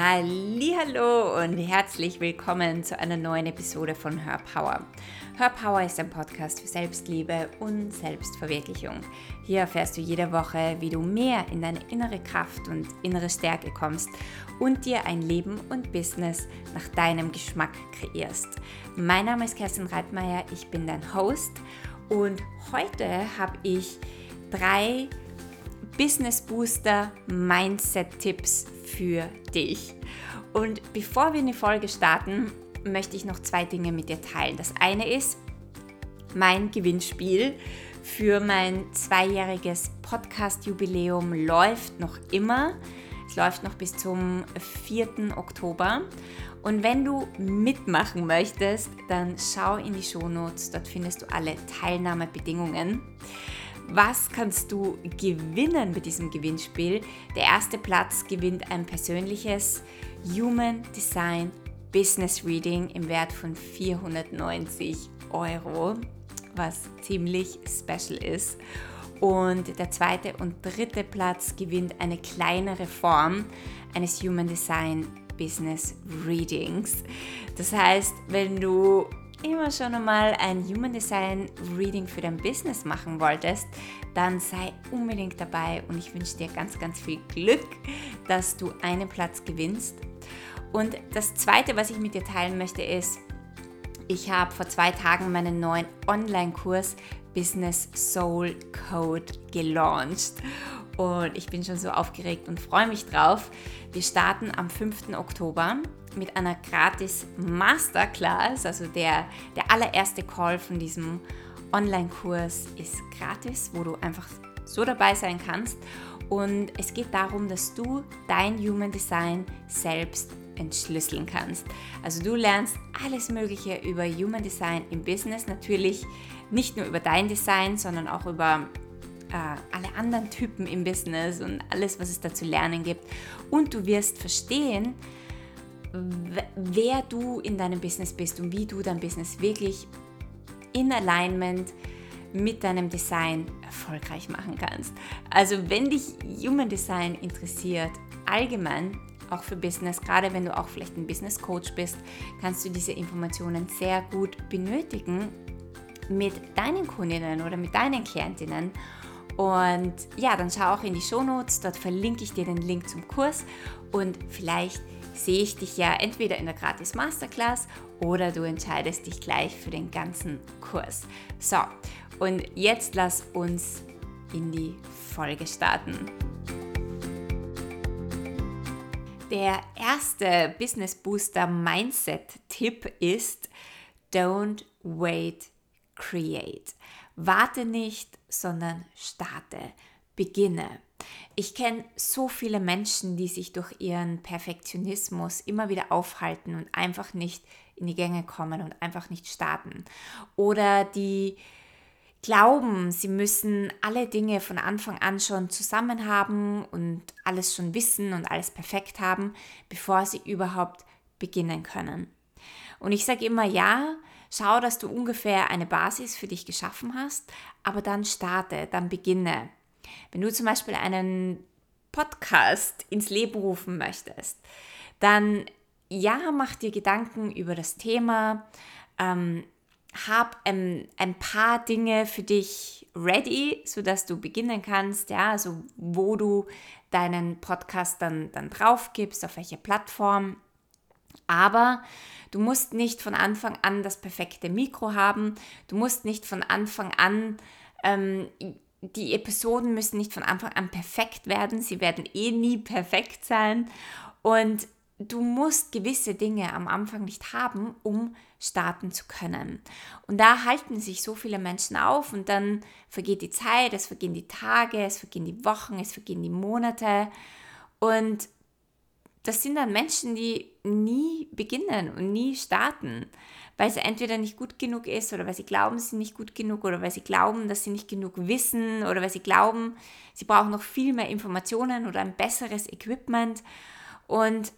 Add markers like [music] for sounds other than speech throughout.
Hallo und herzlich willkommen zu einer neuen Episode von Her Power. Her Power ist ein Podcast für Selbstliebe und Selbstverwirklichung. Hier erfährst du jede Woche, wie du mehr in deine innere Kraft und innere Stärke kommst und dir ein Leben und Business nach deinem Geschmack kreierst. Mein Name ist Kerstin Reitmeier, ich bin dein Host und heute habe ich drei Business Booster Mindset Tipps für dich. Und bevor wir in die Folge starten, möchte ich noch zwei Dinge mit dir teilen. Das eine ist mein Gewinnspiel für mein zweijähriges Podcast-Jubiläum läuft noch immer. Es läuft noch bis zum 4. Oktober. Und wenn du mitmachen möchtest, dann schau in die Shownotes, dort findest du alle Teilnahmebedingungen. Was kannst du gewinnen mit diesem Gewinnspiel? Der erste Platz gewinnt ein persönliches Human Design Business Reading im Wert von 490 Euro, was ziemlich special ist. Und der zweite und dritte Platz gewinnt eine kleinere Form eines Human Design Business Readings. Das heißt, wenn du immer schon einmal ein Human Design Reading für dein Business machen wolltest, dann sei unbedingt dabei und ich wünsche dir ganz, ganz viel Glück, dass du einen Platz gewinnst. Und das Zweite, was ich mit dir teilen möchte, ist, ich habe vor zwei Tagen meinen neuen Online-Kurs Business Soul Code gelauncht. Und ich bin schon so aufgeregt und freue mich drauf. Wir starten am 5. Oktober mit einer gratis Masterclass. Also der, der allererste Call von diesem Online-Kurs ist gratis, wo du einfach so dabei sein kannst. Und es geht darum, dass du dein Human Design selbst entschlüsseln kannst. Also du lernst alles Mögliche über Human Design im Business, natürlich nicht nur über dein Design, sondern auch über äh, alle anderen Typen im Business und alles, was es da zu lernen gibt. Und du wirst verstehen, wer du in deinem Business bist und wie du dein Business wirklich in Alignment mit deinem Design erfolgreich machen kannst. Also wenn dich Human Design interessiert, allgemein, auch für Business, gerade wenn du auch vielleicht ein Business Coach bist, kannst du diese Informationen sehr gut benötigen mit deinen Kundinnen oder mit deinen Klientinnen. Und ja, dann schau auch in die Show Notes, dort verlinke ich dir den Link zum Kurs und vielleicht sehe ich dich ja entweder in der Gratis Masterclass oder du entscheidest dich gleich für den ganzen Kurs. So, und jetzt lass uns in die Folge starten. Der erste Business Booster Mindset Tipp ist Don't wait, create. Warte nicht, sondern starte, beginne. Ich kenne so viele Menschen, die sich durch ihren Perfektionismus immer wieder aufhalten und einfach nicht in die Gänge kommen und einfach nicht starten. Oder die glauben, sie müssen alle Dinge von Anfang an schon zusammen haben und alles schon wissen und alles perfekt haben, bevor sie überhaupt beginnen können. Und ich sage immer, ja, schau, dass du ungefähr eine Basis für dich geschaffen hast, aber dann starte, dann beginne. Wenn du zum Beispiel einen Podcast ins Leben rufen möchtest, dann ja, mach dir Gedanken über das Thema, ähm, hab ähm, ein paar Dinge für dich ready, sodass du beginnen kannst, ja, also wo du deinen Podcast dann, dann drauf gibst, auf welche Plattform. Aber du musst nicht von Anfang an das perfekte Mikro haben, du musst nicht von Anfang an ähm, die Episoden müssen nicht von Anfang an perfekt werden, sie werden eh nie perfekt sein. Und du musst gewisse Dinge am Anfang nicht haben, um starten zu können. Und da halten sich so viele Menschen auf und dann vergeht die Zeit, es vergehen die Tage, es vergehen die Wochen, es vergehen die Monate. Und das sind dann Menschen, die nie beginnen und nie starten weil sie entweder nicht gut genug ist oder weil sie glauben, sie sind nicht gut genug oder weil sie glauben, dass sie nicht genug wissen oder weil sie glauben, sie brauchen noch viel mehr Informationen oder ein besseres Equipment und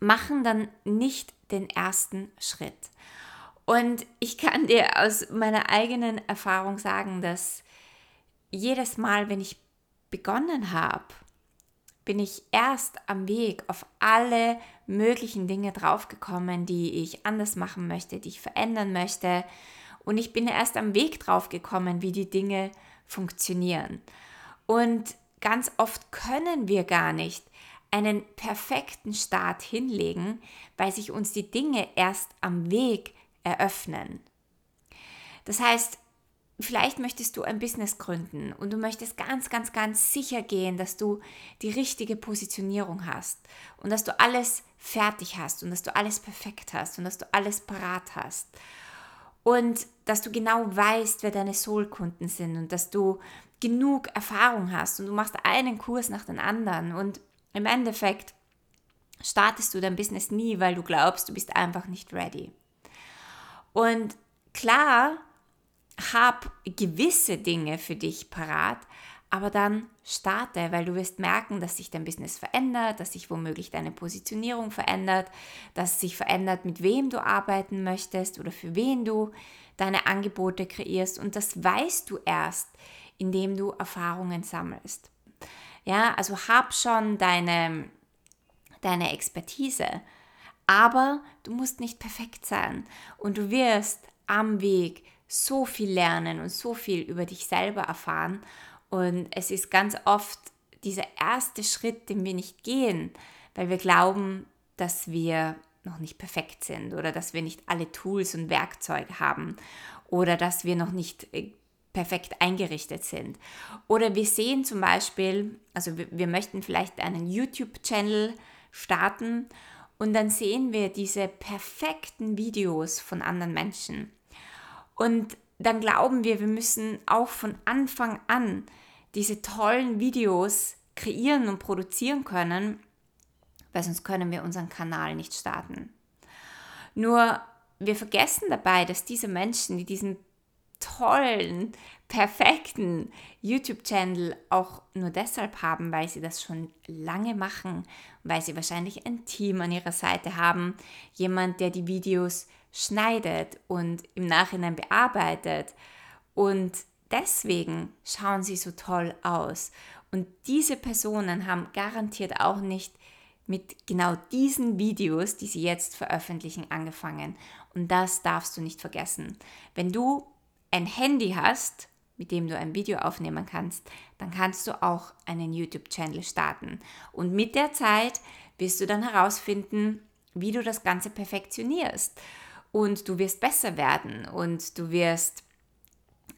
machen dann nicht den ersten Schritt. Und ich kann dir aus meiner eigenen Erfahrung sagen, dass jedes Mal, wenn ich begonnen habe, bin ich erst am Weg auf alle möglichen Dinge draufgekommen, die ich anders machen möchte, die ich verändern möchte. Und ich bin erst am Weg draufgekommen, wie die Dinge funktionieren. Und ganz oft können wir gar nicht einen perfekten Start hinlegen, weil sich uns die Dinge erst am Weg eröffnen. Das heißt, vielleicht möchtest du ein Business gründen und du möchtest ganz, ganz, ganz sicher gehen, dass du die richtige Positionierung hast und dass du alles fertig hast und dass du alles perfekt hast und dass du alles parat hast. Und dass du genau weißt, wer deine Soul-Kunden sind und dass du genug Erfahrung hast und du machst einen Kurs nach dem anderen und im Endeffekt startest du dein Business nie, weil du glaubst, du bist einfach nicht ready. Und klar, hab gewisse Dinge für dich parat, aber dann starte, weil du wirst merken, dass sich dein Business verändert, dass sich womöglich deine Positionierung verändert, dass sich verändert, mit wem du arbeiten möchtest oder für wen du deine Angebote kreierst und das weißt du erst, indem du Erfahrungen sammelst. Ja, also hab schon deine, deine Expertise, aber du musst nicht perfekt sein und du wirst am Weg so viel lernen und so viel über dich selber erfahren. Und es ist ganz oft dieser erste Schritt, den wir nicht gehen, weil wir glauben, dass wir noch nicht perfekt sind oder dass wir nicht alle Tools und Werkzeuge haben oder dass wir noch nicht äh, perfekt eingerichtet sind. Oder wir sehen zum Beispiel, also wir, wir möchten vielleicht einen YouTube-Channel starten und dann sehen wir diese perfekten Videos von anderen Menschen. Und dann glauben wir, wir müssen auch von Anfang an diese tollen Videos kreieren und produzieren können, weil sonst können wir unseren Kanal nicht starten. Nur wir vergessen dabei, dass diese Menschen, die diesen tollen, perfekten YouTube-Channel auch nur deshalb haben, weil sie das schon lange machen, weil sie wahrscheinlich ein Team an ihrer Seite haben, jemand, der die Videos schneidet und im Nachhinein bearbeitet. Und deswegen schauen sie so toll aus. Und diese Personen haben garantiert auch nicht mit genau diesen Videos, die sie jetzt veröffentlichen, angefangen. Und das darfst du nicht vergessen. Wenn du ein Handy hast, mit dem du ein Video aufnehmen kannst, dann kannst du auch einen YouTube-Channel starten. Und mit der Zeit wirst du dann herausfinden, wie du das Ganze perfektionierst. Und du wirst besser werden und du wirst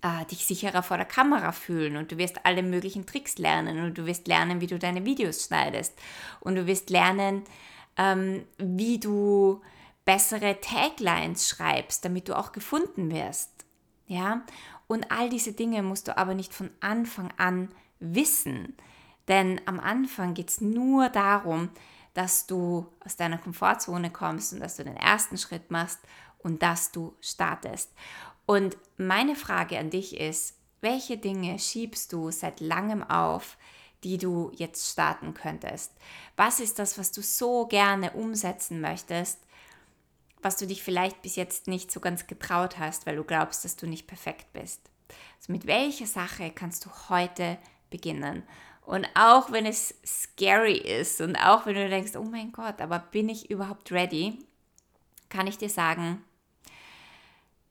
äh, dich sicherer vor der Kamera fühlen und du wirst alle möglichen Tricks lernen und du wirst lernen, wie du deine Videos schneidest und du wirst lernen, ähm, wie du bessere Taglines schreibst, damit du auch gefunden wirst. Ja? Und all diese Dinge musst du aber nicht von Anfang an wissen. Denn am Anfang geht es nur darum, dass du aus deiner Komfortzone kommst und dass du den ersten Schritt machst und dass du startest. Und meine Frage an dich ist, welche Dinge schiebst du seit langem auf, die du jetzt starten könntest? Was ist das, was du so gerne umsetzen möchtest, was du dich vielleicht bis jetzt nicht so ganz getraut hast, weil du glaubst, dass du nicht perfekt bist. Also mit welcher Sache kannst du heute beginnen? Und auch wenn es scary ist und auch wenn du denkst, oh mein Gott, aber bin ich überhaupt ready, kann ich dir sagen,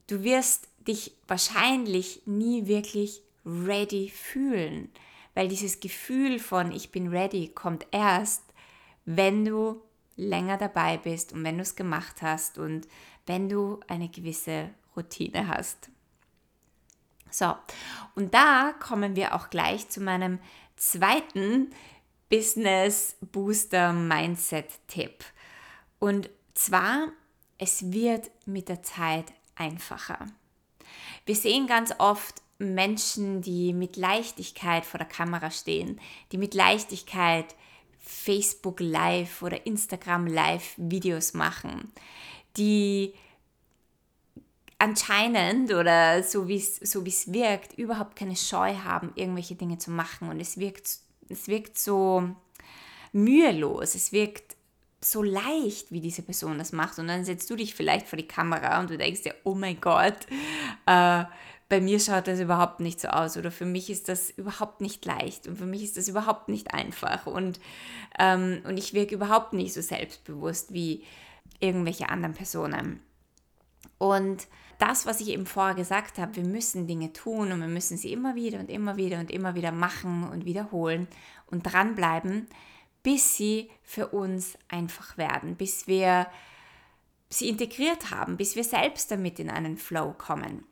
du wirst dich wahrscheinlich nie wirklich ready fühlen, weil dieses Gefühl von ich bin ready kommt erst, wenn du länger dabei bist und wenn du es gemacht hast und wenn du eine gewisse Routine hast. So, und da kommen wir auch gleich zu meinem zweiten Business Booster Mindset Tipp. Und zwar, es wird mit der Zeit einfacher. Wir sehen ganz oft Menschen, die mit Leichtigkeit vor der Kamera stehen, die mit Leichtigkeit Facebook Live oder Instagram Live Videos machen, die anscheinend oder so wie es so es wirkt, überhaupt keine Scheu haben, irgendwelche Dinge zu machen. Und es wirkt, es wirkt so mühelos, es wirkt so leicht, wie diese Person das macht. Und dann setzt du dich vielleicht vor die Kamera und du denkst dir, oh mein Gott, äh, bei mir schaut das überhaupt nicht so aus oder für mich ist das überhaupt nicht leicht und für mich ist das überhaupt nicht einfach und, ähm, und ich wirke überhaupt nicht so selbstbewusst wie irgendwelche anderen Personen. Und das, was ich eben vorher gesagt habe, wir müssen Dinge tun und wir müssen sie immer wieder und immer wieder und immer wieder machen und wiederholen und dranbleiben, bis sie für uns einfach werden, bis wir sie integriert haben, bis wir selbst damit in einen Flow kommen.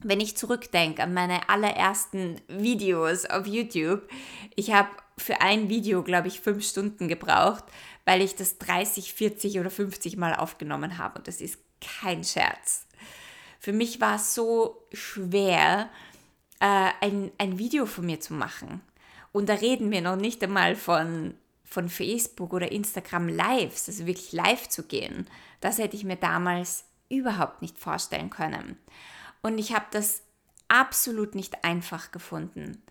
Wenn ich zurückdenke an meine allerersten Videos auf YouTube, ich habe für ein Video, glaube ich, fünf Stunden gebraucht, weil ich das 30, 40 oder 50 Mal aufgenommen habe. Und das ist kein Scherz. Für mich war es so schwer, äh, ein, ein Video von mir zu machen. Und da reden wir noch nicht einmal von, von Facebook oder Instagram Lives, also wirklich live zu gehen. Das hätte ich mir damals überhaupt nicht vorstellen können. Und ich habe das absolut nicht einfach gefunden.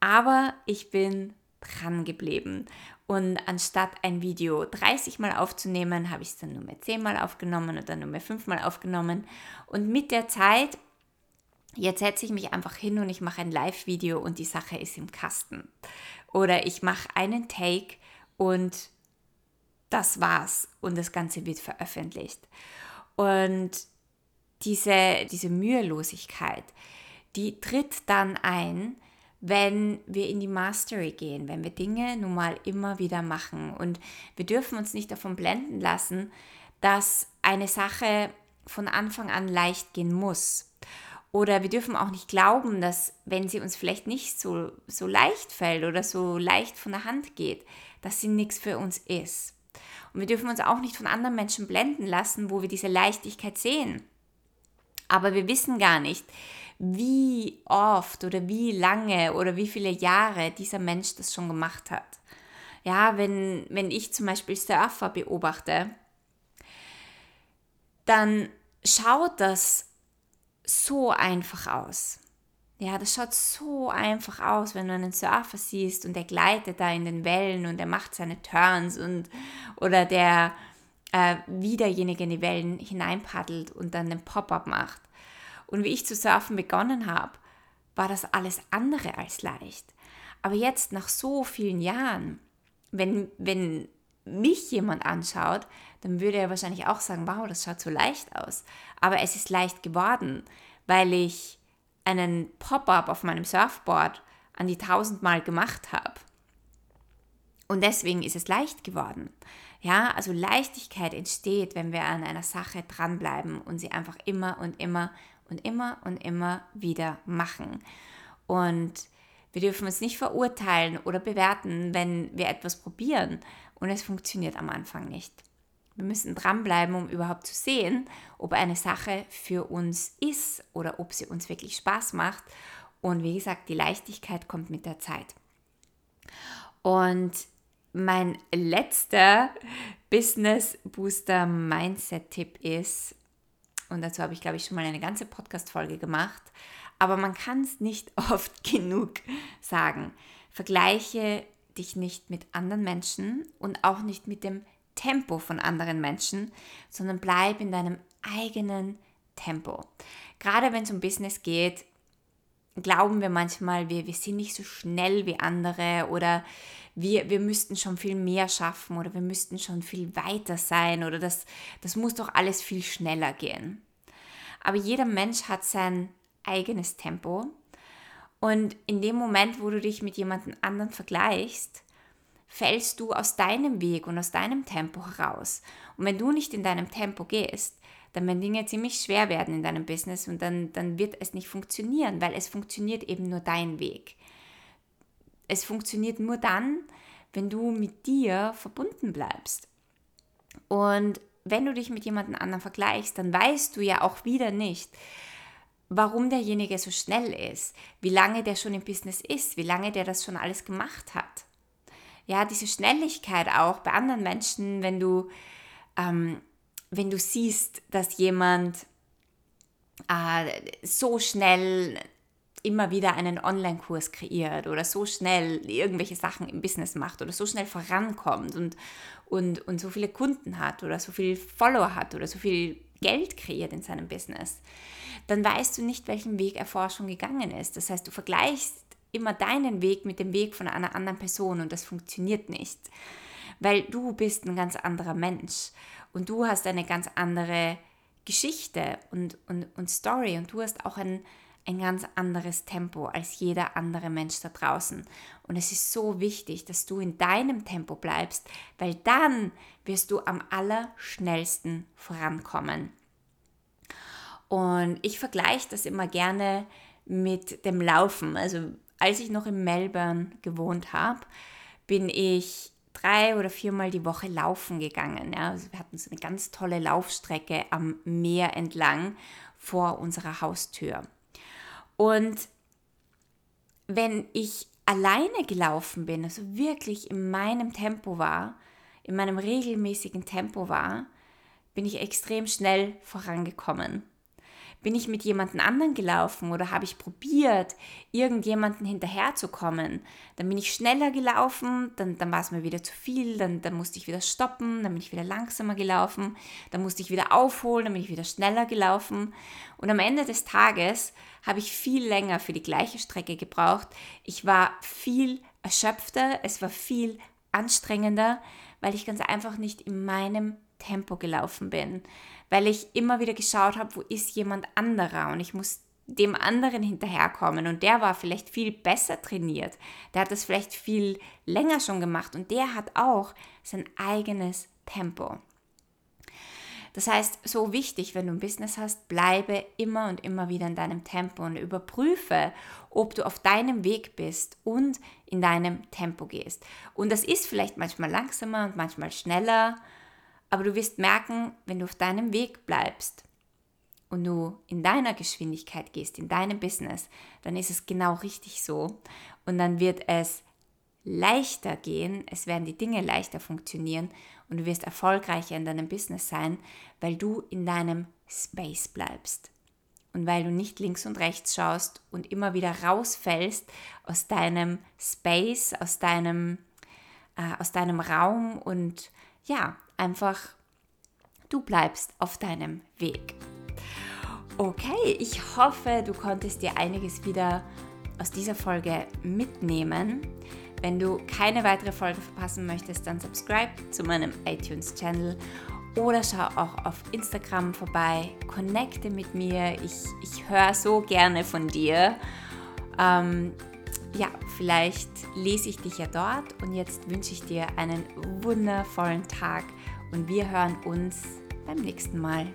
Aber ich bin dran geblieben. Und anstatt ein Video 30 Mal aufzunehmen, habe ich es dann nur mehr 10 Mal aufgenommen dann nur mehr 5 Mal aufgenommen. Und mit der Zeit, jetzt setze ich mich einfach hin und ich mache ein Live-Video und die Sache ist im Kasten. Oder ich mache einen Take und das war's und das Ganze wird veröffentlicht. Und diese, diese Mühelosigkeit, die tritt dann ein, wenn wir in die Mastery gehen, wenn wir Dinge nun mal immer wieder machen. Und wir dürfen uns nicht davon blenden lassen, dass eine Sache von Anfang an leicht gehen muss. Oder wir dürfen auch nicht glauben, dass wenn sie uns vielleicht nicht so, so leicht fällt oder so leicht von der Hand geht, dass sie nichts für uns ist. Und wir dürfen uns auch nicht von anderen Menschen blenden lassen, wo wir diese Leichtigkeit sehen. Aber wir wissen gar nicht, wie oft oder wie lange oder wie viele Jahre dieser Mensch das schon gemacht hat. Ja, wenn, wenn ich zum Beispiel Surfer beobachte, dann schaut das so einfach aus. Ja, das schaut so einfach aus, wenn du einen Surfer siehst und der gleitet da in den Wellen und er macht seine Turns und oder der äh, wie derjenige in die Wellen hineinpaddelt und dann den Pop-up macht. Und wie ich zu surfen begonnen habe, war das alles andere als leicht. Aber jetzt nach so vielen Jahren, wenn, wenn mich jemand anschaut, dann würde er wahrscheinlich auch sagen, wow, das schaut so leicht aus. Aber es ist leicht geworden, weil ich einen Pop-up auf meinem Surfboard an die tausendmal gemacht habe. Und deswegen ist es leicht geworden. Ja, also Leichtigkeit entsteht, wenn wir an einer Sache dranbleiben und sie einfach immer und immer und immer und immer wieder machen. Und wir dürfen uns nicht verurteilen oder bewerten, wenn wir etwas probieren und es funktioniert am Anfang nicht. Wir müssen dranbleiben, um überhaupt zu sehen, ob eine Sache für uns ist oder ob sie uns wirklich Spaß macht. Und wie gesagt, die Leichtigkeit kommt mit der Zeit. Und mein letzter Business Booster Mindset Tipp ist, und dazu habe ich, glaube ich, schon mal eine ganze Podcast-Folge gemacht. Aber man kann es nicht [laughs] oft genug sagen. Vergleiche dich nicht mit anderen Menschen und auch nicht mit dem Tempo von anderen Menschen, sondern bleib in deinem eigenen Tempo. Gerade wenn es um Business geht, glauben wir manchmal, wir, wir sind nicht so schnell wie andere oder wir, wir müssten schon viel mehr schaffen oder wir müssten schon viel weiter sein oder das, das muss doch alles viel schneller gehen. Aber jeder Mensch hat sein eigenes Tempo und in dem Moment, wo du dich mit jemandem anderen vergleichst, fällst du aus deinem Weg und aus deinem Tempo heraus. Und wenn du nicht in deinem Tempo gehst, dann werden Dinge ziemlich schwer werden in deinem Business und dann, dann wird es nicht funktionieren, weil es funktioniert eben nur dein Weg. Es funktioniert nur dann, wenn du mit dir verbunden bleibst. Und wenn du dich mit jemandem anderen vergleichst, dann weißt du ja auch wieder nicht, warum derjenige so schnell ist, wie lange der schon im Business ist, wie lange der das schon alles gemacht hat. Ja, diese Schnelligkeit auch bei anderen Menschen, wenn du, ähm, wenn du siehst, dass jemand äh, so schnell immer wieder einen Online-Kurs kreiert oder so schnell irgendwelche Sachen im Business macht oder so schnell vorankommt und, und, und so viele Kunden hat oder so viele Follower hat oder so viele Geld kreiert in seinem Business, dann weißt du nicht, welchen Weg er vorher schon gegangen ist. Das heißt, du vergleichst immer deinen Weg mit dem Weg von einer anderen Person und das funktioniert nicht, weil du bist ein ganz anderer Mensch und du hast eine ganz andere Geschichte und, und, und Story und du hast auch ein, ein ganz anderes Tempo als jeder andere Mensch da draußen. Und es ist so wichtig, dass du in deinem Tempo bleibst, weil dann wirst du am allerschnellsten vorankommen. Und ich vergleiche das immer gerne mit dem Laufen. Also als ich noch in Melbourne gewohnt habe, bin ich drei oder viermal die Woche laufen gegangen. Ja. Also wir hatten so eine ganz tolle Laufstrecke am Meer entlang vor unserer Haustür. Und wenn ich alleine gelaufen bin, also wirklich in meinem Tempo war, in meinem regelmäßigen Tempo war, bin ich extrem schnell vorangekommen. Bin ich mit jemandem anderen gelaufen oder habe ich probiert, irgendjemanden hinterherzukommen? Dann bin ich schneller gelaufen, dann, dann war es mir wieder zu viel, dann, dann musste ich wieder stoppen, dann bin ich wieder langsamer gelaufen, dann musste ich wieder aufholen, dann bin ich wieder schneller gelaufen. Und am Ende des Tages habe ich viel länger für die gleiche Strecke gebraucht. Ich war viel erschöpfter, es war viel anstrengender, weil ich ganz einfach nicht in meinem Tempo gelaufen bin, weil ich immer wieder geschaut habe, wo ist jemand anderer und ich muss dem anderen hinterherkommen und der war vielleicht viel besser trainiert, der hat das vielleicht viel länger schon gemacht und der hat auch sein eigenes Tempo. Das heißt, so wichtig, wenn du ein Business hast, bleibe immer und immer wieder in deinem Tempo und überprüfe, ob du auf deinem Weg bist und in deinem Tempo gehst. Und das ist vielleicht manchmal langsamer und manchmal schneller aber du wirst merken, wenn du auf deinem Weg bleibst und du in deiner Geschwindigkeit gehst, in deinem Business, dann ist es genau richtig so. Und dann wird es leichter gehen, es werden die Dinge leichter funktionieren und du wirst erfolgreicher in deinem Business sein, weil du in deinem Space bleibst. Und weil du nicht links und rechts schaust und immer wieder rausfällst aus deinem Space, aus deinem, äh, aus deinem Raum und ja, einfach, du bleibst auf deinem Weg. Okay, ich hoffe, du konntest dir einiges wieder aus dieser Folge mitnehmen. Wenn du keine weitere Folge verpassen möchtest, dann subscribe zu meinem iTunes-Channel oder schau auch auf Instagram vorbei, connecte mit mir. Ich, ich höre so gerne von dir. Ähm, ja, vielleicht lese ich dich ja dort und jetzt wünsche ich dir einen wundervollen Tag und wir hören uns beim nächsten Mal.